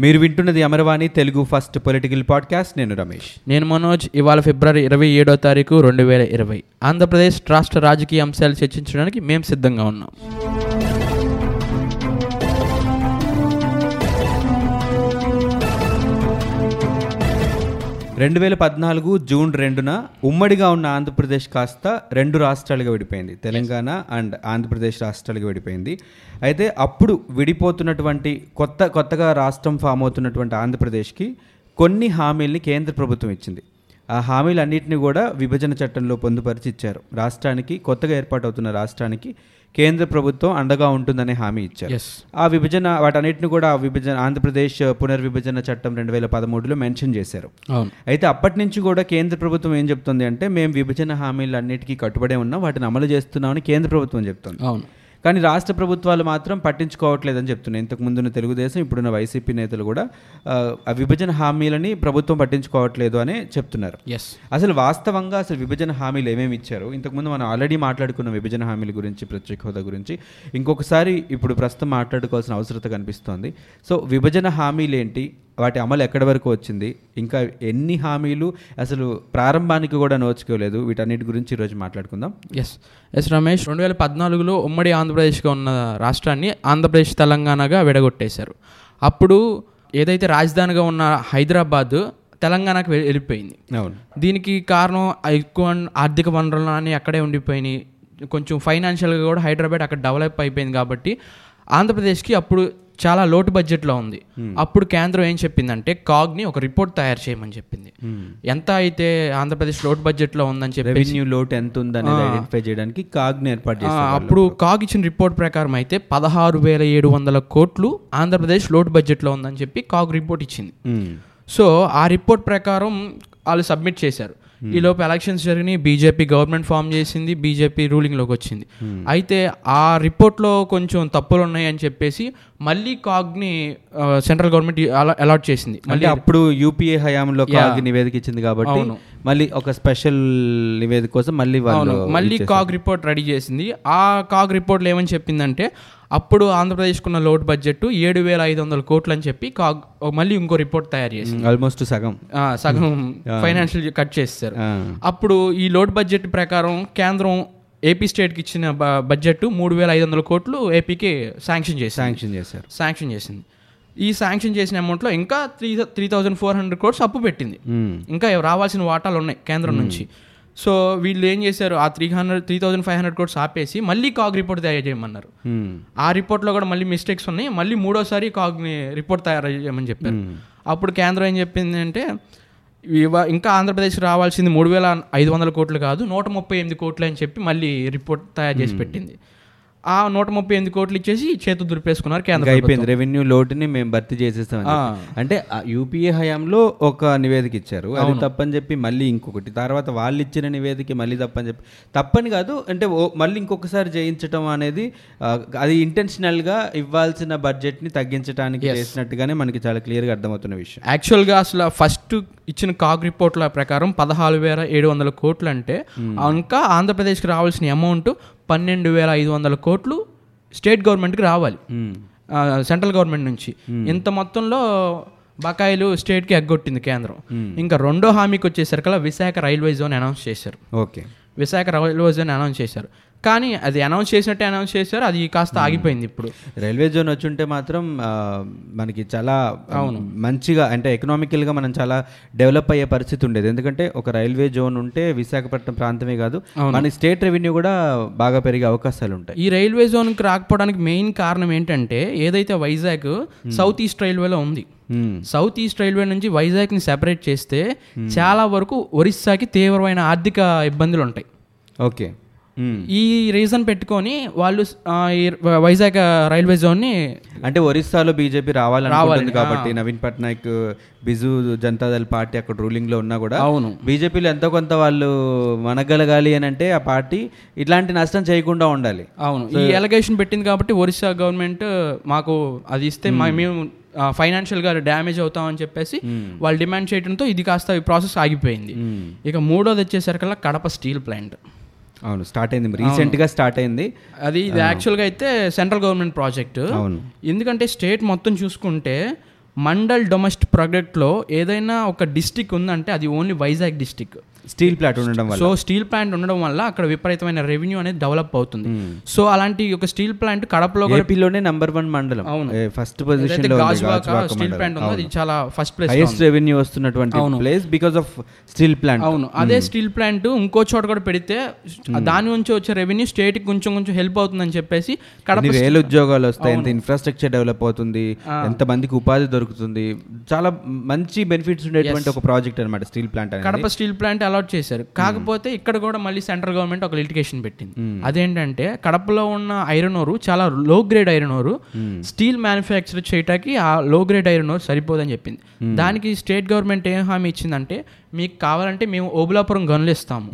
మీరు వింటున్నది Amaravani Telugu first political podcast. నేను రమేష్. నేను మనోజ్. ఇవాళ ఫిబ్రవరి ఇరవై ఏడో తారీఖు రెండు వేల ఇరవై. ఆంధ్రప్రదేశ్ రాష్ట్ర రాజకీయ అంశాలు చర్చించడానికి మేము సిద్ధంగా ఉన్నాం. రెండు వేల పద్నాలుగు జూన్ రెండున ఉమ్మడిగా ఉన్న ఆంధ్రప్రదేశ్ కాస్త రెండు రాష్ట్రాలుగా విడిపోయింది. తెలంగాణ అండ్ ఆంధ్రప్రదేశ్ రాష్ట్రాలుగా విడిపోయింది. అయితే అప్పుడు విడిపోతున్నటువంటి కొత్త కొత్తగా రాష్ట్రం ఫామ్ అవుతున్నటువంటి ఆంధ్రప్రదేశ్కి కొన్ని హామీల్ని కేంద్ర ప్రభుత్వం ఇచ్చింది. ఆ హామీలన్నింటినీ కూడా విభజన చట్టంలో పొందుపరిచి ఇచ్చారు రాష్ట్రానికి కొత్తగా ఏర్పాటవుతున్న రాష్ట్రానికి కేంద్ర ప్రభుత్వం అండగా ఉంటుందనే హామీ ఇచ్చారు. ఆ విభజన వాటన్నిటిని కూడా ఆ విభజన ఆంధ్రప్రదేశ్ పునర్విభజన చట్టం రెండు వేల పదమూడులో మెన్షన్ చేశారు. అయితే అప్పటి నుంచి కూడా కేంద్ర ప్రభుత్వం ఏం చెప్తుంది అంటే మేము విభజన హామీలు అన్నిటికీ కట్టుబడే ఉన్నాం వాటిని అమలు చేస్తున్నామని కేంద్ర ప్రభుత్వం చెప్తుంది. అవును. కానీ రాష్ట్ర ప్రభుత్వాలు మాత్రం పట్టించుకోవట్లేదని చెప్తున్నాయి. ఇంతకు ముందున్న తెలుగుదేశం ఇప్పుడున్న వైసీపీ నేతలు కూడా ఆ, విభజన హామీలని ప్రభుత్వం పట్టించుకోవట్లేదు అని చెప్తున్నారు. ఎస్ అసలు వాస్తవంగా అసలు విభజన హామీలు ఏమేమి ఇచ్చారు? ఇంతకుముందు మనం ఆల్రెడీ మాట్లాడుకున్న విభజన హామీల గురించి ప్రత్యేక హోదా గురించి ఇంకొకసారి ఇప్పుడు ప్రస్తుతం మాట్లాడుకోవాల్సిన అవసరత కనిపిస్తోంది. సో విభజన హామీలు ఏంటి వాటి అమలు ఎక్కడి వరకు వచ్చింది? ఇంకా ఎన్ని హామీలు? అసలు ప్రారంభానికి కూడా నోచుకోలేదు. వీటన్నిటి గురించి ఈరోజు మాట్లాడుకుందాం. ఎస్ ఎస్ రమేష్ రెండు వేల పద్నాలుగులో ఉమ్మడి ఆంధ్రప్రదేశ్గా ఉన్న రాష్ట్రాన్ని ఆంధ్రప్రదేశ్ తెలంగాణగా విడగొట్టేశారు. అప్పుడు ఏదైతే రాజధానిగా ఉన్న హైదరాబాద్ తెలంగాణకు వెళ్ళిపోయింది. అవును. దీనికి కారణం ఎక్కువ ఆర్థిక వనరులు అని అక్కడే ఉండిపోయినాయి. కొంచెం ఫైనాన్షియల్గా కూడా హైదరాబాద్ అక్కడ డెవలప్ అయిపోయింది కాబట్టి ఆంధ్రప్రదేశ్కి అప్పుడు చాలా లోటు బడ్జెట్లో ఉంది. అప్పుడు కేంద్రం ఏం చెప్పిందంటే కాగ్ని ఒక రిపోర్ట్ తయారు చేయమని చెప్పింది. ఎంత అయితే ఆంధ్రప్రదేశ్ లోటు బడ్జెట్లో ఉందని చెప్పి రెవెన్యూ లోటు ఎంత ఉందనేది ఐడెంటిఫై చేయడానికి కాగ్ని ఏర్పాటు చేస్తారు అప్పుడు కాగ్ ఇచ్చిన రిపోర్ట్ ప్రకారం అయితే పదహారు వేల ఏడు వందల కోట్లు ఆంధ్రప్రదేశ్ లోటు బడ్జెట్లో ఉందని చెప్పి కాగ్ రిపోర్ట్ ఇచ్చింది. మ్మ్. సో ఆ రిపోర్ట్ ప్రకారం వాళ్ళు సబ్మిట్ చేశారు. ఈ లోపు ఎలక్షన్స్ జరిగినాయి బీజేపీ గవర్నమెంట్ ఫామ్ చేసింది బీజేపీ రూలింగ్లోకి వచ్చింది. అయితే ఆ రిపోర్ట్లో కొంచెం తప్పులు ఉన్నాయి అని చెప్పేసి మళ్ళీ కాగ్ని సెంట్రల్ గవర్నమెంట్ అలాట్ చేసింది. అంటే అప్పుడు యూపీఏ హయాంలో కాగ్ నివేదిక ఇచ్చింది కాబట్టి మళ్ళీ ఒక స్పెషల్ నివేదిక కోసం మళ్ళీ మళ్ళీ కాగ్ రిపోర్ట్ రెడీ చేసింది. ఆ కాగ్ రిపోర్ట్లో ఏమని చెప్పిందంటే అప్పుడు ఆంధ్రప్రదేశ్కున్న లోడ్ బడ్జెట్ ఏడు వేల ఐదు వందల కోట్లు అని చెప్పి కాగ్ మళ్ళీ ఇంకో రిపోర్ట్ తయారు చేసింది. ఆల్మోస్ట్ సగం. సగం ఫైనాన్షియల్ కట్ చేస్తారు. అప్పుడు ఈ లోడ్ బడ్జెట్ ప్రకారం కేంద్రం ఏపీ స్టేట్కి ఇచ్చిన బడ్జెట్ మూడు వేల ఐదు వందల కోట్లు ఏపీకి శాంక్షన్ చేసింది. శాంక్షన్ చేశారు. శాంక్షన్ చేసింది. ఈ శాంక్షన్ చేసిన అమౌంట్లో ఇంకా three three thousand four hundred crores అప్పు పెట్టింది. ఇంకా రావాల్సిన వాటాలు ఉన్నాయి కేంద్రం నుంచి. సో వీళ్ళు ఏం చేశారు? ఆ three hundred three thousand five hundred crores ఆపేసి మళ్ళీ కాగ్ రిపోర్ట్ తయారు చేయమన్నారు. ఆ రిపోర్ట్లో కూడా మళ్ళీ మిస్టేక్స్ ఉన్నాయి. మళ్ళీ మూడోసారి కాగ్ని రిపోర్ట్ తయారు చేయమని చెప్పారు. అప్పుడు కేంద్రం ఏం చెప్పింది అంటే ఇవ- ఇంకా ఆంధ్రప్రదేశ్ రావాల్సింది మూడు వేల ఐదు వందల కోట్లు కాదు నూట ముప్పై ఎనిమిది కోట్లు అని చెప్పి మళ్ళీ రిపోర్ట్ తయారు చేసి పెట్టింది. ఆ నూట ముప్పై ఎనిమిది కోట్లు ఇచ్చేసి చేతులు దులిపేసుకున్నారు కేంద్ర అయిపోయింది. రెవెన్యూ లోటుని మేము భర్తీ చేసేస్తాం. అంటే యూపీఏ హయాంలో ఒక నివేదిక ఇచ్చారు. అది తప్పని చెప్పి మళ్ళీ ఇంకొకటి. తర్వాత వాళ్ళు ఇచ్చిన నివేదిక మళ్ళీ తప్పని చెప్పి. తప్పని కాదు అంటే మళ్ళీ ఇంకొకసారి చేయించడం అనేది అది ఇంటెన్షనల్గా ఇవ్వాల్సిన బడ్జెట్ని తగ్గించడానికి చేసినట్టుగానే మనకి చాలా క్లియర్గా అర్థమవుతున్న విషయం. యాక్చువల్గా అసలు ఫస్ట్ ఇచ్చిన కాగ్ రిపోర్ట్ల ప్రకారం పదహారు వేల ఏడు వందల కోట్లు అంటే ఇంకా ఆంధ్రప్రదేశ్కి రావాల్సిన అమౌంట్ పన్నెండు వేల ఐదు వందల కోట్లు స్టేట్ గవర్నమెంట్కి రావాలి. సెంట్రల్ గవర్నమెంట్ నుంచి. ఇంత మొత్తంలో బకాయిలు స్టేట్కి ఎగ్గొట్టింది కేంద్రం. ఇంకా రెండో హామీకి వచ్చేసరికల్లా విశాఖ రైల్వే జోన్ అనౌన్స్ చేశారు. Okay. Visakha railway zone announce చేశారు. కానీ అది అనౌన్స్ చేసినట్టే అనౌన్స్ చేశారు అది కాస్త ఆగిపోయింది ఇప్పుడు. రైల్వే జోన్ వచ్చుంటే మాత్రం ఆ, మనకి చాలా మంచిగా అంటే ఎకనామికల్గా మనం చాలా డెవలప్ అయ్యే పరిస్థితి ఉండేది. ఎందుకంటే ఒక రైల్వే జోన్ ఉంటే విశాఖపట్నం ప్రాంతమే కాదు మన స్టేట్ రెవెన్యూ కూడా బాగా పెరిగే అవకాశాలు ఉంటాయి. ఈ రైల్వే జోన్కి రాకపోవడానికి మెయిన్ కారణం ఏంటంటే ఏదైతే వైజాగ్ సౌత్ ఈస్ట్ రైల్వేలో ఉంది. సౌత్ ఈస్ట్ రైల్వే నుంచి వైజాగ్ని సెపరేట్ చేస్తే చాలా వరకు ఒరిస్సాకి తీవ్రమైన ఆర్థిక ఇబ్బందులు ఉంటాయి. ఓకే. ఈ రీజన్ పెట్టుకొని వాళ్ళు వైజాగ్ రైల్వే జోన్ని అంటే ఒరిస్సాలో బీజేపీ రావాలనుకుంటుంది కాబట్టి నవీన్ పట్నాయక్ బిజు జనతాదళ్ పార్టీ అక్కడ రూలింగ్లో ఉన్నా కూడా అవును. బీజేపీలో ఎంతో కొంత వాళ్ళు మనగలగాలి అని అంటే ఆ పార్టీ ఇట్లాంటి నష్టం చేయకుండా ఉండాలి. అవును. ఈ ఎలిగేషన్ పెట్టింది కాబట్టి ఒరిస్సా గవర్నమెంట్ మాకు అది ఇస్తే మా- మేము ఫైనాన్షియల్గా డ్యామేజ్ అవుతామని చెప్పేసి వాళ్ళు డిమాండ్ చేయడంతో ఇది కాస్త ఈ ప్రాసెస్ ఆగిపోయింది. ఇక మూడోది వచ్చేసరికల్లా కడప స్టీల్ ప్లాంట్ అవును స్టార్ట్ అయింది. రీసెంట్గా స్టార్ట్ అయింది. అది ఇది యాక్చువల్గా అయితే సెంట్రల్ గవర్నమెంట్ ప్రాజెక్ట్ అవును. ఎందుకంటే స్టేట్ మొత్తం చూసుకుంటే మండల్ డొమెస్టిక్ ప్రాజెక్ట్లో ఏదైనా ఒక డిస్టిక్ ఉందంటే అది only Vizag district steel plant ఉండడం వల్ల. సో స్టీల్ ప్లాంట్ ఉండడం వల్ల అక్కడ విపరీతమైన రెవెన్యూ అనేది డెవలప్ అవుతుంది. సో అలాంటి ఒక స్టీల్ ప్లాంట్ కడపలో కూడా ఏపీలోనే నంబర్ వన్ మండలం. అవును. ఫస్ట్ పొజిషన్లో స్టీల్ ప్లాంట్ ఉందో అది చాలా ఫస్ట్ ప్లేస్ హైయెస్ట్ రెవెన్యూ వస్తున్నటువంటి place because of steel plant అవును. అదే స్టీల్ ప్లాంట్ ఇంకో చోట కూడా పెడితే దాని నుంచి వచ్చే రెవెన్యూ స్టేట్కి కొంచెం కొంచెం హెల్ప్ అవుతుందని చెప్పేసి కడప వేల ఉద్యోగాలు వస్తాయి ఎంత ఇన్ఫ్రాస్ట్రక్చర్ డెవలప్ అవుతుంది ఎంత మందికి ఉపాధి దొరుకుతుంది. చాలా మంచి బెనిఫిట్స్ ఉండేటువంటి ఒక ప్రాజెక్ట్ అనమాట steel plant Kadapa steel plant allot చేశారు. కాకపోతే ఇక్కడ కూడా మళ్ళీ సెంట్రల్ గవర్నమెంట్ ఒక లిటికేషన్ పెట్టింది. అదేంటంటే కడపలో ఉన్న ఐరన్ ఓరు చాలా low grade iron ore steel manufacture చేయటానికి ఆ లో గ్రేడ్ ఐరన్ ఓర్ సరిపోదని చెప్పింది. దానికి స్టేట్ గవర్నమెంట్ ఏం హామీ ఇచ్చిందంటే మీకు కావాలంటే మేము ఓబులాపురం గనులు ఇస్తాము.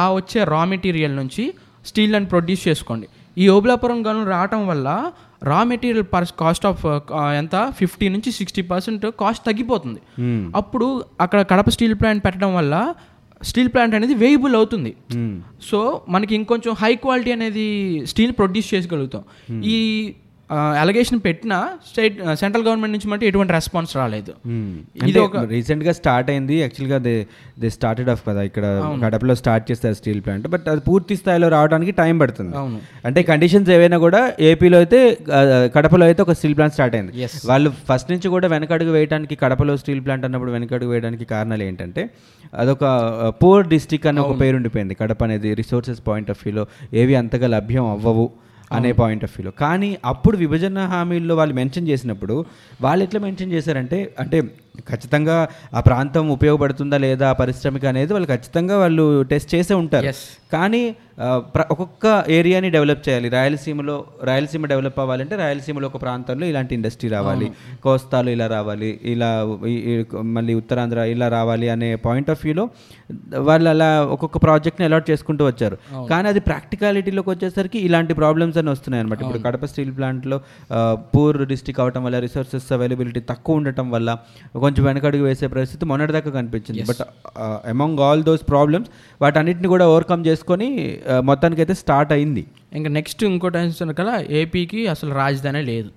ఆ వచ్చే రా మెటీరియల్ నుంచి స్టీల్ అని ప్రొడ్యూస్ చేసుకోండి. ఈ ఓబులాపురం గనులు రావటం వల్ల raw material per cost of ఎంత? ఫిఫ్టీ నుంచి సిక్స్టీ పర్సెంట్ కాస్ట్ తగ్గిపోతుంది. అప్పుడు అక్కడ కడప స్టీల్ ప్లాంట్ పెట్టడం వల్ల స్టీల్ ప్లాంట్ అనేది వేయబుల్ అవుతుంది. సో మనకి ఇంకొంచెం హై క్వాలిటీ అనేది స్టీల్ ప్రొడ్యూస్ చేసుకోగలుగుతాం ఈ అలగేషన్ పెట్టిన స్టేట్ సెంట్రల్ గవర్నమెంట్ నుంచి మట్టి ఎటువంటి రెస్పాన్స్ రాలేదు. ఇది ఒక రీసెంట్గా స్టార్ట్ అయింది. యాక్చువల్గా దే దే స్టార్టెడ్ ఆఫ్ కదా ఇక్కడ కడపలో స్టార్ట్ చేస్తారు స్టీల్ ప్లాంట్ బట్ అది పూర్తి స్థాయిలో రావడానికి టైం పడుతుంది. అంటే కండిషన్స్ ఏవైనా కూడా ఏపీలో అయితే కడపలో అయితే ఒక స్టీల్ ప్లాంట్ స్టార్ట్ అయింది. వాళ్ళు ఫస్ట్ నుంచి కూడా వెనకడుగు వేయడానికి కడపలో స్టీల్ ప్లాంట్ అన్నప్పుడు వెనకడుగు వేయడానికి కారణాలు ఏంటంటే అదొక పూర్ డిస్టిక్ అనే ఒక పేరు ఉండిపోయింది కడప అనేది రిసోర్సెస్ పాయింట్ ఆఫ్ వ్యూలో ఏవి అంతగా లభ్యం అవ్వవు. అనే పాయింట్ ఆఫ్ వ్యూలో కానీ అప్పుడు విభజన హామీల్లో వాళ్ళు మెన్షన్ చేసినప్పుడు వాళ్ళు ఎట్లా మెన్షన్ చేశారంటే అంటే ఖచ్చితంగా ఆ ప్రాంతం ఉపయోగపడుతుందా లేదా పరిశ్రమకి అనేది వాళ్ళు ఖచ్చితంగా వాళ్ళు టెస్ట్ చేసే ఉంటారు. Yes. కానీ ఒక్కొక్క ఏరియాని డెవలప్ చేయాలి. రాయలసీమలో రాయలసీమ డెవలప్ అవ్వాలంటే రాయలసీమలో ఒక ప్రాంతంలో ఇలాంటి ఇండస్ట్రీ రావాలి. కోస్తాలో ఇలా రావాలి. ఇలా మళ్ళీ ఉత్తరాంధ్ర ఇలా రావాలి అనే పాయింట్ ఆఫ్ వ్యూలో వాళ్ళు అలా ఒక్కొక్క ప్రాజెక్ట్ని అలాట్ చేసుకుంటూ వచ్చారు. కానీ అది ప్రాక్టికాలిటీలోకి వచ్చేసరికి ఇలాంటి ప్రాబ్లమ్స్ అని వస్తున్నాయి అనమాట ఇప్పుడు కడప స్టీల్ ప్లాంట్లో పూర్ డిస్టిక్ అవటం వల్ల రిసోర్సెస్ అవైలబిలిటీ తక్కువ ఉండటం వల్ల కొంచెం వెనకడుగు వేసే పరిస్థితి మొన్నటిదాకా కనిపించింది. But among all those problems వాటన్నిటిని కూడా ఓవర్కమ్ చేసుకొని ఆ, మొత్తానికైతే స్టార్ట్ అయింది. ఇంకా నెక్స్ట్ ఇంకోటి ఏంటంటే కదా ఏపీకి అసలు రాజధానే లేదు.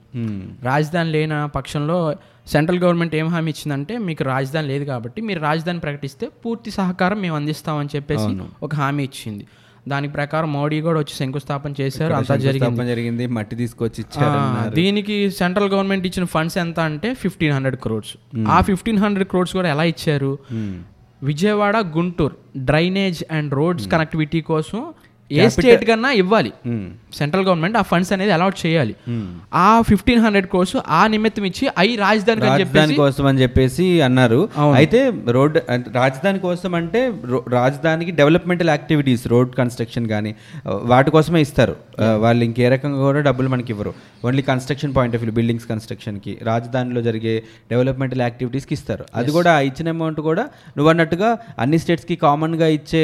రాజధాని లేని పక్షంలో సెంట్రల్ గవర్నమెంట్ ఏం హామీ ఇచ్చిందంటే మీకు రాజధాని లేదు కాబట్టి మీరు రాజధాని ప్రకటిస్తే పూర్తి సహకారం మేము అందిస్తామని చెప్పేసి ఒక హామీ ఇచ్చింది. దాని ప్రకారం మోడీ కూడా వచ్చి శంకుస్థాపన చేశారు అంతా జరిగింది. జరిగింది మట్టి తీసుకొచ్చి దీనికి సెంట్రల్ గవర్నమెంట్ ఇచ్చిన ఫండ్స్ ఎంత అంటే ఫిఫ్టీన్ హండ్రెడ్ క్రోడ్స్ ఆ ఫిఫ్టీన్ హండ్రెడ్ క్రోడ్స్ కూడా ఎలా ఇచ్చారు? Vijayawada Guntur. Drainage and roads connectivity కోసం ఏ స్టేట్ కన్నా ఇవ్వాలి. సెంట్రల్ గవర్నమెంట్ ఆ ఫండ్స్ అనేది అలాట్ చేయాలి. ఆ ఫిఫ్టీన్ హండ్రెడ్ కోర్సు ఆ నిమిత్తం ఇచ్చి అని చెప్పేసి రాజధాని కోసం అని చెప్పేసి అన్నారు. అయితే రోడ్ రాజధాని కోసం అంటే రాజధానికి డెవలప్మెంటల్ యాక్టివిటీస్ రోడ్ కన్స్ట్రక్షన్ కానీ వాటి కోసమే ఇస్తారు. వాళ్ళు ఇంకే రకంగా కూడా డబ్బులు మనకి ఇవ్వరు. Only construction point of view buildings కన్స్ట్రక్షన్కి రాజధానిలో జరిగే డెవలప్మెంటల్ యాక్టివిటీస్కి ఇస్తారు. అది కూడా ఇచ్చిన అమౌంట్ కూడా నువ్వు అన్నట్టుగా అన్ని స్టేట్స్కి కామన్గా ఇచ్చే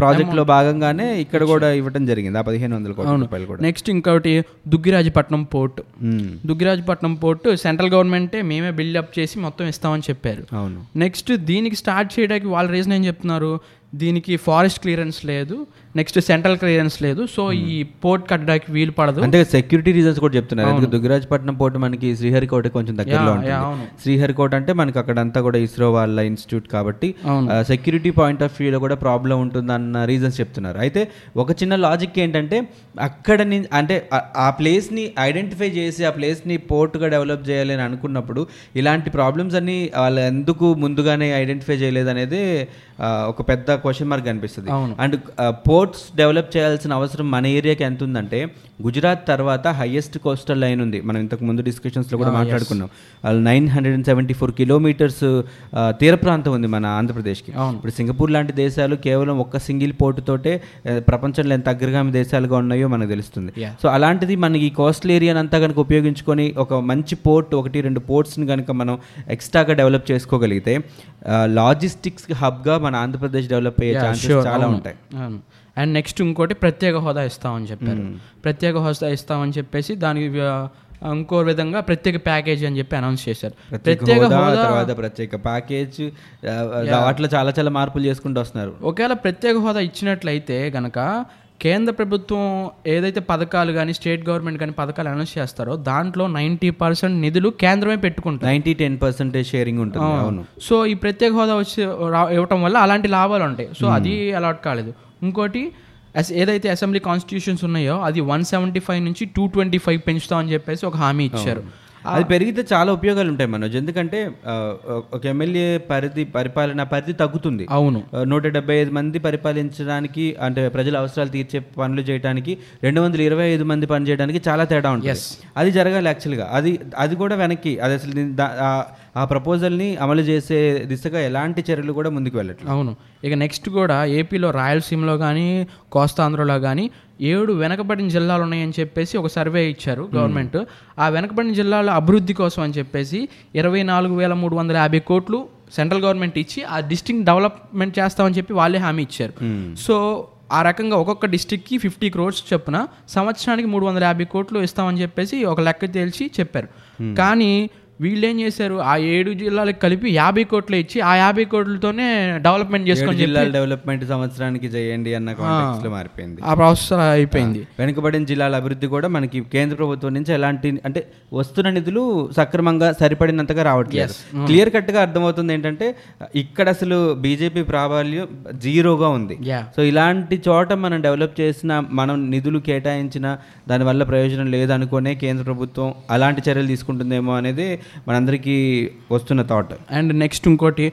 ప్రాజెక్ట్లో భాగంగానే ఇక్కడ కూడా ఇవ్వడం జరిగింది. ఆ పదిహేను వందల కోట్ల రూపాయలు కూడా. నెక్స్ట్ ఇంకోటి దుగ్గిరాజపట్నం పోర్ట్. మ్మ్. దుగ్గిరాజపట్నం పోర్ట్ సెంట్రల్ గవర్నమెంటే మేమే బిల్డప్ చేసి మొత్తం ఇస్తామని చెప్పారు. అవును. నెక్స్ట్ దీనికి స్టార్ట్ చేయడానికి వాళ్ళ రీజన్ ఏం చెప్తున్నారు? దీనికి ఫారెస్ట్ క్లియరెన్స్ లేదు నెక్స్ట్ సెంట్రల్ క్లియరెన్స్ లేదు సో ఈ పోర్ట్ కట్టడానికి వీలు పడదు. అంటే సెక్యూరిటీ రీజన్స్ కూడా చెప్తున్నారు. ఎందుకంటే దుగ్గరాజపట్నం పోర్ట్ మనకి శ్రీహరికోట కొంచెం దగ్గరలో. ఉంటుంది. శ్రీహరికోట అంటే మనకి అక్కడంతా కూడా ఇస్రో వాళ్ళ ఇన్స్టిట్యూట్ కాబట్టి. సెక్యూరిటీ పాయింట్ ఆఫ్ వ్యూలో కూడా ప్రాబ్లం ఉంటుందన్న రీజన్స్ చెప్తున్నారు. అయితే ఒక చిన్న లాజిక్ ఏంటంటే అక్కడ అంటే ఆ- ప్లేస్ని ఐడెంటిఫై చేసి ఆ ప్లేస్ని పోర్ట్గా డెవలప్ చేయాలి అని అనుకున్నప్పుడు ఇలాంటి ప్రాబ్లమ్స్ అన్ని వాళ్ళు ఎందుకు ముందుగానే ఐడెంటిఫై చేయలేదు అనేది ఒక పెద్ద క్వశ్చన్ మార్క్ అనిపిస్తుంది అవును. అండ్ పోర్ట్స్ డెవలప్ చేయాల్సిన అవసరం మన ఏరియాకి ఎంత ఉందంటే గుజరాత్ తర్వాత హైయెస్ట్ కోస్టల్ లైన్ ఉంది మనం ఇంతకు ముందు డిస్కషన్స్లో కూడా మాట్లాడుకున్నాం nine hundred and seventy four kilometres తీర ప్రాంతం ఉంది మన ఆంధ్రప్రదేశ్కి. ఇప్పుడు సింగపూర్ లాంటి దేశాలు కేవలం ఒక్క సింగిల్ పోర్ట్ తోటే ఆ, ప్రపంచంలో ఎంత అగ్రగామి దేశాలుగా ఉన్నాయో మనకు తెలుస్తుంది. సో అలాంటిది మనకి ఈ కోస్టల్ ఏరియాని అంతా కనుక ఉపయోగించుకొని ఒక మంచి పోర్ట్ ఒకటి రెండు పోర్ట్స్ని కనుక మనం ఎక్స్ట్రాగా డెవలప్ చేసుకోగలిగితే లాజిస్టిక్స్ హబ్గా మన ఆంధ్రప్రదేశ్ డెవలప్ అయ్యే Yeah, ఛాన్సెస్ చాలా. ఉంటాయి. అండ్ నెక్స్ట్ ఇంకోటి ప్రత్యేక హోదా ఇస్తామని చెప్పారు. ప్రత్యేక హోదా ఇస్తామని చెప్పేసి దానికి ఇంకో విధంగా ప్రత్యేక ప్యాకేజీ అని చెప్పి అనౌన్స్ చేశారు. ప్రత్యేక హోదా తర్వాత ప్రత్యేక ప్యాకేజ్ వాటిలో చాలా చాలా మార్పులు చేసుకుంటూ వస్తున్నారు. ఒకవేళ ప్రత్యేక హోదా ఇచ్చినట్లయితే గనక కేంద్ర ప్రభుత్వం ఏదైతే పథకాలు కానీ స్టేట్ గవర్నమెంట్ కానీ పథకాలు అనౌన్స్ చేస్తారో దాంట్లో నైంటీ పర్సెంట్ నిధులు కేంద్రమే పెట్టుకుంటారు నైంటీ టెన్ పర్సెంటేజ్ షేరింగ్ ఉంటుంది అవును. సో ఈ ప్రత్యేక హోదా వచ్చి ఇవ్వటం వల్ల అలాంటి లాభాలు ఉంటాయి. సో అది అలాట్ కాలేదు. ఇంకోటి ఏదైతే అసెంబ్లీ కాన్స్టిట్యూషన్స్ ఉన్నాయో అది వన్ సెవెంటీ ఫైవ్ నుంచి టూ ట్వంటీ ఫైవ్ పెంచుతామని చెప్పేసి ఒక హామీ ఇచ్చారు. అది పెరిగితే చాలా ఉపయోగాలు ఉంటాయి మనోజ్. ఎందుకంటే ఒక ఎమ్మెల్యే పరిధి పరిపాలన పరిధి తగ్గుతుంది. అవును. నూట డెబ్బై ఐదు మంది పరిపాలించడానికి అంటే ప్రజల అవసరాలు తీర్చే పనులు చేయడానికి రెండు వందల ఇరవై ఐదు మంది పని చేయడానికి చాలా తేడా ఉంటుంది. అది జరగాలి యాక్చువల్గా. అది అది కూడా వెనక్కి. అది అసలు ఆ ప్రపోజల్ని అమలు చేసే దిశగా ఎలాంటి చర్యలు కూడా ముందుకు వెళ్ళట్లేదు. అవును. ఇక నెక్స్ట్ కూడా ఏపీలో రాయలసీమలో కానీ కోస్తాంధ్రలో కానీ ఏడు వెనకబడిన జిల్లాలు ఉన్నాయని చెప్పేసి ఒక సర్వే ఇచ్చారు గవర్నమెంట్. ఆ వెనకబడిన జిల్లాల అభివృద్ధి కోసం అని చెప్పేసి ఇరవై నాలుగు వేల మూడు వందల యాభై కోట్లు సెంట్రల్ గవర్నమెంట్ ఇచ్చి ఆ డిస్ట్రిక్ట్ డెవలప్మెంట్ చేస్తామని చెప్పి వాళ్ళే హామీ ఇచ్చారు. సో ఆ రకంగా ఒక్కొక్క డిస్టిక్కి ఫిఫ్టీ క్రోర్స్ చొప్పున సంవత్సరానికి మూడు వందల యాభై కోట్లు ఇస్తామని చెప్పేసి ఒక లెక్క తేల్చి చెప్పారు. కానీ వీళ్ళు ఏం చేశారు? ఆ ఏడు జిల్లాలకు కలిపి యాభై కోట్లు ఇచ్చి ఆ యాభై కోట్లతోనే డెవలప్మెంట్ చేసుకొని జిల్లాల డెవలప్మెంట్ సంవత్సరానికి చేయండి అన్న మారిపోయింది. ఆ ప్రాసెస్ అయిపోయింది. వెనుకబడిన జిల్లాల అభివృద్ధి కూడా మనకి కేంద్ర ప్రభుత్వం నుంచి ఎలాంటి అంటే వస్తున్న నిధులు సక్రమంగా సరిపడినంతగా రావట్లేదు. క్లియర్ కట్గా అర్థమవుతుంది ఏంటంటే ఇక్కడ అసలు బీజేపీ ప్రాబల్యం జీరోగా ఉంది. సో ఇలాంటి చోట మనం డెవలప్ చేసిన మనం నిధులు కేటాయించిన దానివల్ల ప్రయోజనం లేదనుకునే కేంద్ర ప్రభుత్వం అలాంటి చర్యలు తీసుకుంటుందేమో అనేది మనందరికీ వస్తున్న థాట్ అండ్ నెక్స్ట్ ఇంకోటి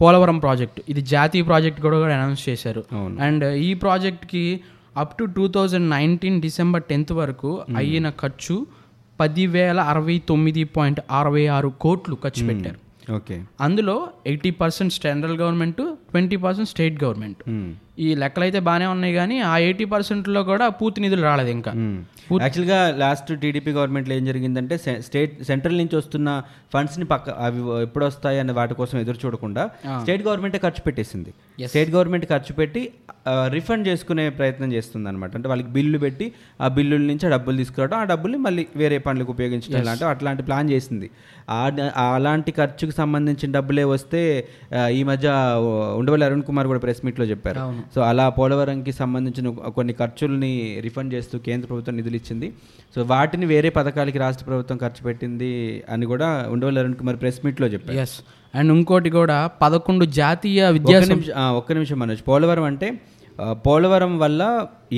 పోలవరం ప్రాజెక్ట్. ఇది జాతీయ ప్రాజెక్ట్ కూడా కూడా అనౌన్స్ చేశారు. అండ్ ఈ ప్రాజెక్ట్కి up to two thousand nineteen December tenth వరకు అయిన ఖర్చు పదివేల అరవై తొమ్మిది పాయింట్ అరవై ఆరు కోట్లు ఖర్చు పెట్టారు. ఓకే. అందులో eighty percent central government twenty percent state government. ఈ లెక్కలు అయితే బాగానే ఉన్నాయి కానీ ఆ ఎయిటీ పర్సెంట్లో కూడా పూర్తి నిధులు రాలేదు ఇంకా. యాక్చువల్గా లాస్ట్ టీడీపీ గవర్నమెంట్లో ఏం జరిగిందంటే స్టేట్ సెంట్రల్ నుంచి వస్తున్న ఫండ్స్ని పక్క అవి ఎప్పుడు వస్తాయి అనే వాటి కోసం ఎదురు చూడకుండా స్టేట్ గవర్నమెంటే ఖర్చు పెట్టేసింది. స్టేట్ గవర్నమెంట్ ఖర్చు పెట్టి రిఫండ్ చేసుకునే ప్రయత్నం చేస్తుంది అనమాట అంటే వాళ్ళకి బిల్లు పెట్టి ఆ బిల్లుల నుంచి ఆ డబ్బులు తీసుకురావడం ఆ డబ్బుల్ని మళ్ళీ వేరే పనులకు ఉపయోగించడం లాంటి అట్లాంటి ప్లాన్ చేసింది. అలాంటి ఖర్చుకు సంబంధించిన డబ్బులే వస్తే ఈ మధ్య ఉండవల్లి అరుణ్ కుమార్ కూడా ప్రెస్ మీట్లో చెప్పారు. సో అలా పోలవరంకి సంబంధించిన కొన్ని ఖర్చుల్ని రిఫండ్ చేస్తూ కేంద్ర ప్రభుత్వం నిధులు ఇచ్చింది. సో వాటిని వేరే పథకాలకి రాష్ట్ర ప్రభుత్వం ఖర్చు పెట్టింది అని కూడా ఉండవల్లి అరుణ్ కుమార్ ప్రెస్ మీట్లో చెప్పారు. ఎస్ అండ్ ఇంకోటి కూడా పదకొండు జాతీయ విద్యా ఒక్క నిమిషం మనోజ్. పోలవరం అంటే పోలవరం వల్ల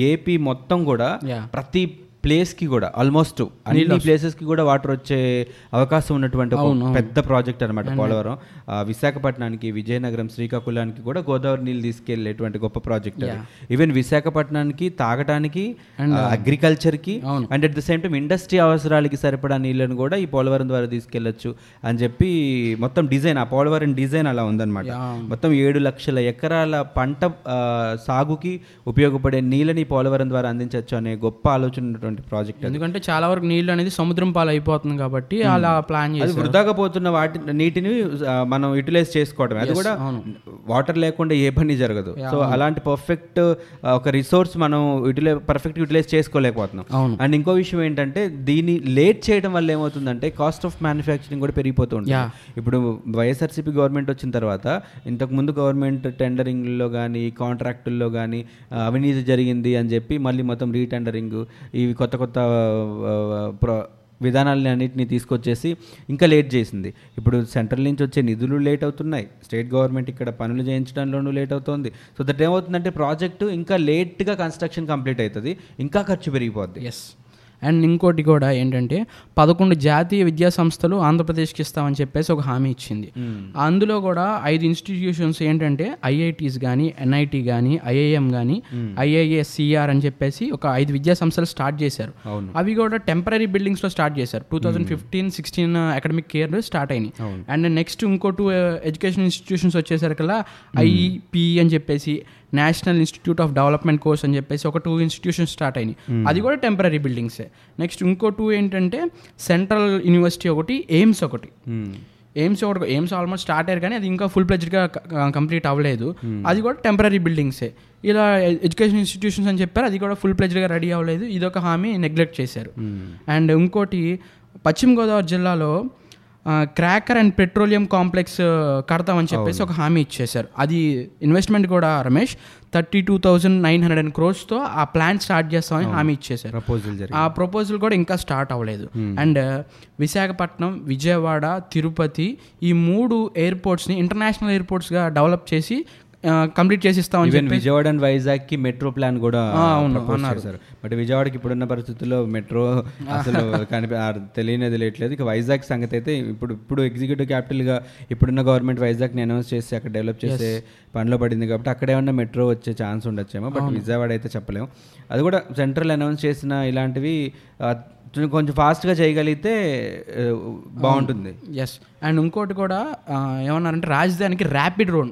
ఏపీ మొత్తం కూడా. ప్రతి ప్లేస్కి కూడా ఆల్మోస్ట్ అన్ని ప్లేసెస్కి కూడా వాటర్ వచ్చే అవకాశం ఉన్నటువంటి పెద్ద ప్రాజెక్ట్ అనమాట పోలవరం. విశాఖపట్నానికి విజయనగరం శ్రీకాకుళానికి కూడా గోదావరి నీళ్ళు తీసుకెళ్ళేటువంటి గొప్ప ప్రాజెక్ట్ ఈవెన్ విశాఖపట్నానికి తాగటానికి అగ్రికల్చర్కి and at the same time industry అవసరాలకి సరిపడా నీళ్ళని కూడా ఈ పోలవరం ద్వారా తీసుకెళ్ళొచ్చు అని చెప్పి మొత్తం డిజైన్ ఆ పోలవరం డిజైన్ అలా ఉందన్నమాట. మొత్తం ఏడు లక్షల ఎకరాల పంట సాగుకి ఉపయోగపడే నీళ్ళని పోలవరం ద్వారా అందించవచ్చు అనే గొప్ప ఆలోచన ఉన్నటువంటి ప్రాజెక్ట్ ఎందుకంటే చాలా వరకు నీళ్ళు అనేది సముద్రం పాలు అయిపోతుంది కాబట్టి అలా ప్లాన్ చేసి వృధాగా పోతున్న వాటి నీటిని మనం యూటిలైజ్ చేసుకోవడం అది కూడా వాటర్ లేకుండా ఏ పని జరగదు. సో అలాంటి పర్ఫెక్ట్ ఒక రిసోర్స్ మనం యూటిలై పర్ఫెక్ట్ యూటిలైజ్ చేసుకోలేకపోతున్నాం. అండ్ ఇంకో విషయం ఏంటంటే దీన్ని లేట్ చేయడం వల్ల ఏమవుతుందంటే కాస్ట్ ఆఫ్ మ్యానుఫ్యాక్చరింగ్ కూడా పెరిగిపోతుంది ఇప్పుడు వైఎస్ఆర్సీపీ గవర్నమెంట్ వచ్చిన తర్వాత ఇంతకు ముందు గవర్నమెంట్ టెండరింగ్లో కానీ కాంట్రాక్టుల్లో కానీ అవినీతి జరిగింది అని చెప్పి మళ్ళీ మొత్తం రీటెండరింగ్ ఇవి కొత్త కొత్త విధానాలని అన్నింటినీ తీసుకొచ్చేసి ఇంకా లేట్ చేసింది. ఇప్పుడు సెంట్రల్ నుంచి వచ్చే నిధులు లేట్ అవుతున్నాయి. స్టేట్ గవర్నమెంట్ ఇక్కడ పనులు చేయించడంలోనూ లేట్ అవుతుంది. సో దట్ ఏమవుతుందంటే ప్రాజెక్టు ఇంకా లేట్గా కన్స్ట్రక్షన్ కంప్లీట్ అవుతుంది. ఇంకా ఖర్చు పెరిగిపోద్ది. ఎస్ అండ్ ఇంకోటి కూడా ఏంటంటే పదకొండు జాతీయ విద్యా సంస్థలు ఆంధ్రప్రదేశ్కి ఇస్తామని చెప్పేసి ఒక హామీ ఇచ్చింది. అందులో కూడా ఐదు ఇన్స్టిట్యూషన్స్ ఏంటంటే ఐఐటీస్ కానీ ఎన్ఐటి కానీ ఐఐఎం కానీ ఐఐఎస్సిఆర్ అని చెప్పేసి ఒక ఐదు విద్యా సంస్థలు స్టార్ట్ చేశారు. అవి కూడా టెంపరీ బిల్డింగ్స్లో స్టార్ట్ చేశారు. Two thousand fifteen sixteen academic year start అయినాయి. అండ్ నెక్స్ట్ ఇంకో టూ ఎడ్యుకేషన్ ఇన్స్టిట్యూషన్స్ వచ్చేసరికల్లా ఐపి అని చెప్పేసి national institute of development course అని చెప్పేసి ఒక టూ ఇన్స్టిట్యూషన్స్ స్టార్ట్ అయినాయి. అది కూడా టెంపరీ బిల్డింగ్సే. నెక్స్ట్ ఇంకో టూ ఏంటంటే సెంట్రల్ యూనివర్సిటీ ఒకటి ఎయిమ్స్ ఒకటి. మ్మ్. ఎయిమ్స్ ఒకటి ఎయిమ్స్ ఆల్మోస్ట్ స్టార్ట్ అయ్యారు కానీ అది ఇంకా ఫుల్ ప్లెజ్డ్గా కంప్లీట్ అవ్వలేదు. అది కూడా టెంపరీ బిల్డింగ్సే. ఇలా ఎడ్యుకేషన్ ఇన్స్టిట్యూషన్స్ అని చెప్పారు అది కూడా ఫుల్ ప్లెజ్డ్గా రెడీ అవ్వలేదు. ఇదొక హామీ నెగ్లెక్ట్ చేశారు. అండ్ ఇంకోటి పశ్చిమ గోదావరి జిల్లాలో క్రాకర్ అండ్ పెట్రోలియం కాంప్లెక్స్ కడతామని చెప్పేసి ఒక హామీ ఇచ్చేశారు. అది ఇన్వెస్ట్మెంట్ కూడా Ramesh thirty two thousand nine hundred and క్రోర్స్తో ఆ ప్లాన్ స్టార్ట్ చేస్తామని హామీ ఇచ్చేశారు. ప్రపోజల్ ఆ ప్రపోజల్ కూడా ఇంకా స్టార్ట్ అవ్వలేదు. అండ్ విశాఖపట్నం విజయవాడ తిరుపతి ఈ మూడు ఎయిర్పోర్ట్స్ని ఇంటర్నేషనల్ ఎయిర్పోర్ట్స్గా డెవలప్ చేసి కంప్లీట్ చేసి ఇస్తామని ఈవెన్ విజయవాడ అండ్ వైజాగ్కి మెట్రో ప్లాన్ కూడా అవును, అన్నారు. చేశారు. బట్ విజయవాడకి ఇప్పుడున్న పరిస్థితుల్లో మెట్రో అసలు కనిపి తెలియనిది లేట్లేదు. ఇక వైజాగ్ సంగతి అయితే ఇప్పుడు ఇప్పుడు ఎగ్జిక్యూటివ్ క్యాపిటల్గా ఇప్పుడున్న గవర్నమెంట్ వైజాగ్ని అనౌన్స్ చేసి అక్కడ డెవలప్ చేసే పనిలో పడింది కాబట్టి అక్కడ ఏమన్నా మెట్రో వచ్చే ఛాన్స్ ఉండొచ్చేమో. బట్ విజయవాడ అయితే చెప్పలేము. అది కూడా సెంట్రల్ అనౌన్స్ చేసిన ఇలాంటివి కొంచెం ఫాస్ట్గా చేయగలిగితే బాగుంటుంది. ఎస్ అండ్ ఇంకోటి కూడా ఏమన్నారంటే రాజధానికి rapid road.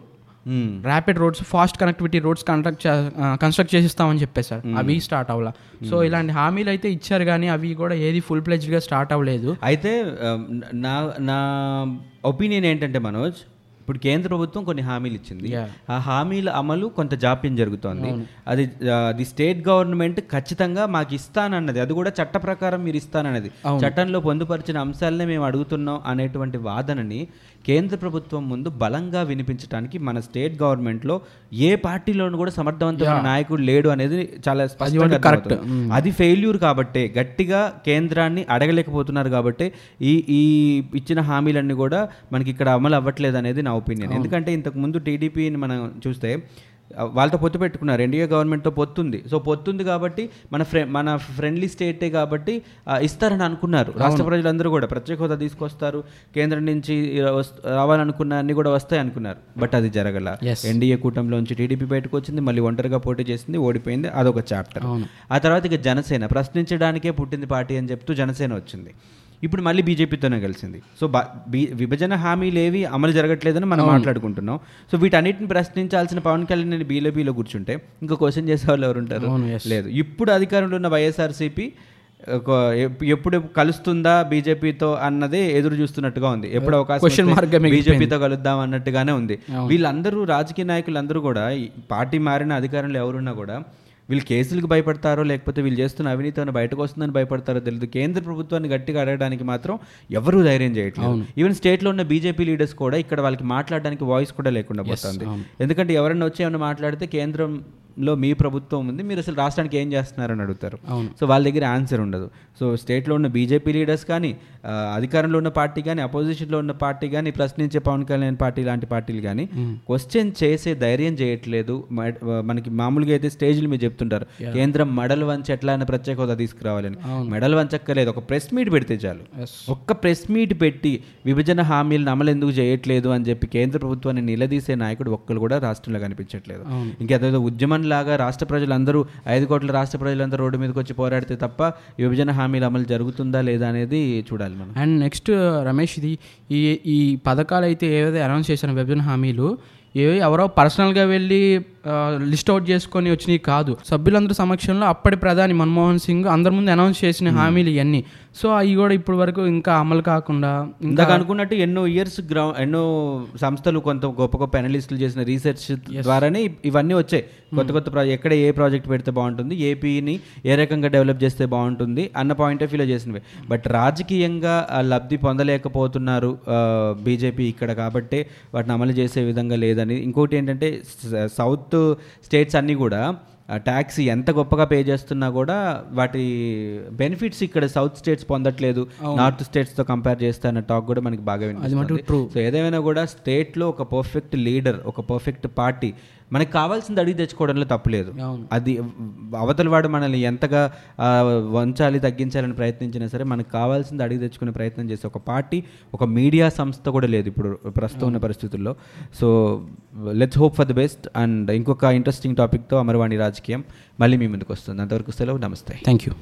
Rapid roads fast connectivity roads construct construct చేసిస్తామని చెప్పేశారు అవి స్టార్ట్ అవ్వాల. సో ఇలాంటి హామీలు అయితే ఇచ్చారు కానీ అవి కూడా ఏది ఫుల్గా స్టార్ట్ అవ్వలేదు. అయితే నా నా ఒపీనియన్ ఏంటంటే మనోజ్ ఇప్పుడు కేంద్ర ప్రభుత్వం కొన్ని హామీలు ఇచ్చింది. ఆ హామీల అమలు కొంత జాప్యం జరుగుతోంది. అది ది స్టేట్ గవర్నమెంట్ ఖచ్చితంగా మాకు ఇస్తానన్నది. అది కూడా చట్ట ప్రకారం మీరు ఇస్తానన్నది. చట్టంలో పొందుపరిచిన అంశాలనే మేము అడుగుతున్నాం అనేటువంటి వాదనని కేంద్ర ప్రభుత్వం ముందు బలంగా వినిపించడానికి మన స్టేట్ గవర్నమెంట్లో ఏ పార్టీలోనూ కూడా సమర్థవంతమైన నాయకుడు లేడు అనేది చాలా స్పష్టంగా. అర్థమవుతుంది. అది ఫెయిల్యూర్ కాబట్టే గట్టిగా కేంద్రాన్ని అడగలేకపోతున్నారు కాబట్టి ఈ ఈ ఇచ్చిన హామీలన్నీ కూడా మనకి ఇక్కడ అమలు అవ్వట్లేదు అనేది నా ఒపీనియన్ ఎందుకంటే ఇంతకు ముందు టీడీపీని మనం చూస్తే వాళ్ళతో పొత్తు పెట్టుకున్నారు. ఎన్డీఏ గవర్నమెంట్తో పొత్తుంది. సో పొత్తుంది కాబట్టి మన ఫ్రె మన ఫ్రెండ్లీ స్టేటే కాబట్టి ఇస్తారని అనుకున్నారు. రాష్ట్ర ప్రజలందరూ కూడా ప్రత్యేక హోదా తీసుకొస్తారు. కేంద్రం నుంచి రావాలనుకున్న అన్ని కూడా వస్తాయి అనుకున్నారు. బట్ అది జరగల. ఎన్డీఏ కూటమిలోంచి టీడీపీ బయటకు వచ్చింది. మళ్ళీ ఒంటరిగా పోటీ చేసింది. ఓడిపోయింది. అదొక చాప్టర్. ఆ తర్వాత ఇక జనసేన. ప్రశ్నించడానికే పుట్టింది పార్టీ అని చెప్తూ జనసేన వచ్చింది. ఇప్పుడు మళ్ళీ బీజేపీతోనే కలిసింది. సో బా- విభజన హామీలు ఏవి అమలు జరగట్లేదని మనం మాట్లాడుకుంటున్నాం. సో వీటన్నిటిని ప్రశ్నించాల్సిన పవన్ కళ్యాణ్ నేను బీజేపీలో కూర్చుంటే ఇంకా క్వశ్చన్ చేసే వాళ్ళు ఎవరు ఉంటారు. లేదు. ఇప్పుడు అధికారంలో ఉన్న వైఎస్ఆర్సీపీ ఎప్పుడు కలుస్తుందా బీజేపీతో అన్నదే ఎదురు చూస్తున్నట్టుగా ఉంది. ఎప్పుడు అవకాశం వస్తే మిగిలిపోయింది. బీజేపీతో కలుద్దాం అన్నట్టుగానే ఉంది. వీళ్ళందరూ రాజకీయ నాయకులు అందరూ కూడా పార్టీ మారిన అధికారంలో ఎవరున్నా కూడా వీళ్ళు కేసులకు భయపడతారో లేకపోతే వీళ్ళు చేస్తున్న అవినీతి బయటకు వస్తుందని భయపడతారో తెలియదు కేంద్ర ప్రభుత్వాన్ని గట్టిగా అడగడానికి మాత్రం ఎవరూ ధైర్యం చేయట్లేదు. ఈవెన్ స్టేట్లో ఉన్న బీజేపీ లీడర్స్ కూడా ఇక్కడ వాళ్ళకి మాట్లాడడానికి వాయిస్ కూడా లేకుండా పోతుంది. ఎందుకంటే ఎవరైనా వచ్చి ఏమైనా మాట్లాడితే కేంద్రంలో మీ ప్రభుత్వం ఉంది మీరు అసలు రాష్ట్రానికి ఏం చేస్తున్నారని అడుగుతారు. సో వాళ్ళ దగ్గర ఆన్సర్ ఉండదు. సో స్టేట్లో ఉన్న బీజేపీ లీడర్స్ కానీ అధికారంలో ఉన్న పార్టీ కానీ అపోజిషన్లో ఉన్న పార్టీ కానీ ప్రశ్నించే పవన్ కళ్యాణ్ పార్టీ లాంటి పార్టీలు కానీ క్వశ్చన్ చేసే ధైర్యం చేయట్లేదు. మనకి మామూలుగా అయితే స్టేజ్లు మీరు చెప్తుంటారు. కేంద్రం మెడల్ వంచి ఎట్లా అయినా ప్రత్యేక హోదా తీసుకురావాలని మెడల్ వంచక్కర్లేదు. ఒక ప్రెస్ మీట్ పెడితే చాలు. ఒక్క ప్రెస్ మీట్ పెట్టి విభజన హామీలను అమలు ఎందుకు చేయట్లేదు అని చెప్పి కేంద్ర ప్రభుత్వాన్ని నిలదీసే నాయకుడు ఒక్కరు కూడా రాష్ట్రంలో కనిపించట్లేదు. ఇంకేదో ఉద్యమం లాగా రాష్ట్ర ప్రజలందరూ ఐదు కోట్ల రాష్ట్ర ప్రజలందరూ రోడ్డు మీదకి వచ్చి పోరాడితే తప్ప విభజన హామీల అమలు జరుగుతుందా లేదా అనేది చూడాలి మనం. అండ్ నెక్స్ట్ రమేష్ ఇది ఈ ఈ పథకాలు అయితే ఏవైతే అనౌన్స్ చేసిన విభజన హామీలు ఏవి ఎవరో పర్సనల్గా వెళ్ళి లిస్ట్ అవుట్ చేసుకొని వచ్చినవి కాదు. సభ్యులందరూ సమక్షంలో అప్పటి ప్రధాని మన్మోహన్ సింగ్ అందరి ముందు అనౌన్స్ చేసిన హామీలు ఇవన్నీ సో అవి కూడా ఇప్పటి వరకు ఇంకా అమలు కాకుండా ఇంకా అనుకున్నట్టు ఎన్నో ఇయర్స్ గ్రౌ ఎన్నో సంస్థలు కొంత గొప్ప గొప్ప అనలిస్టులు చేసిన రీసెర్చ్ ద్వారానే ఇవన్నీ వచ్చాయి. కొత్త కొత్త ప్రాజెక్ట్ ఎక్కడ ఏ ప్రాజెక్ట్ పెడితే బాగుంటుంది ఏపీని ఏ రకంగా డెవలప్ చేస్తే బాగుంటుంది అన్న పాయింట్ ఆఫ్ వ్యూలో చేసినవి. బట్ రాజకీయంగా లబ్ధి పొందలేకపోతున్నారు బీజేపీ ఇక్కడ కాబట్టే వాటిని అమలు చేసే విధంగా లేదని ఇంకోటి ఏంటంటే సౌత్ స్టేట్స్ అన్నీ కూడా ట్యాక్స్ ఎంత గొప్పగా పే చేస్తున్నా కూడా వాటి బెనిఫిట్స్ ఇక్కడ సౌత్ స్టేట్స్ పొందట్లేదు. నార్త్ స్టేట్స్తో కంపేర్ చేస్తే అన్న టాక్ కూడా మనకి బాగా వినిపిస్తుంది. true. సో ఏదేమైనా కూడా స్టేట్లో ఒక పర్ఫెక్ట్ లీడర్ ఒక పర్ఫెక్ట్ పార్టీ మనకి కావాల్సింది అడిగి తెచ్చుకోవడంలో తప్పులేదు. అది అవతల వాడు మనల్ని ఎంతగా వంచాలి తగ్గించాలని ప్రయత్నించినా సరే మనకు కావాల్సింది అడిగి తెచ్చుకునే ప్రయత్నం చేసే ఒక పార్టీ ఒక మీడియా సంస్థ కూడా లేదు ఇప్పుడు ప్రస్తుతం ఉన్న పరిస్థితుల్లో. So let's hope for the best and ఇంకొక ఇంట్రెస్టింగ్ టాపిక్తో అమరవాణి రాజకీయం మళ్ళీ మీ ముందుకు వస్తుంది. అంతవరకు సెలవు. నమస్తే. Thank you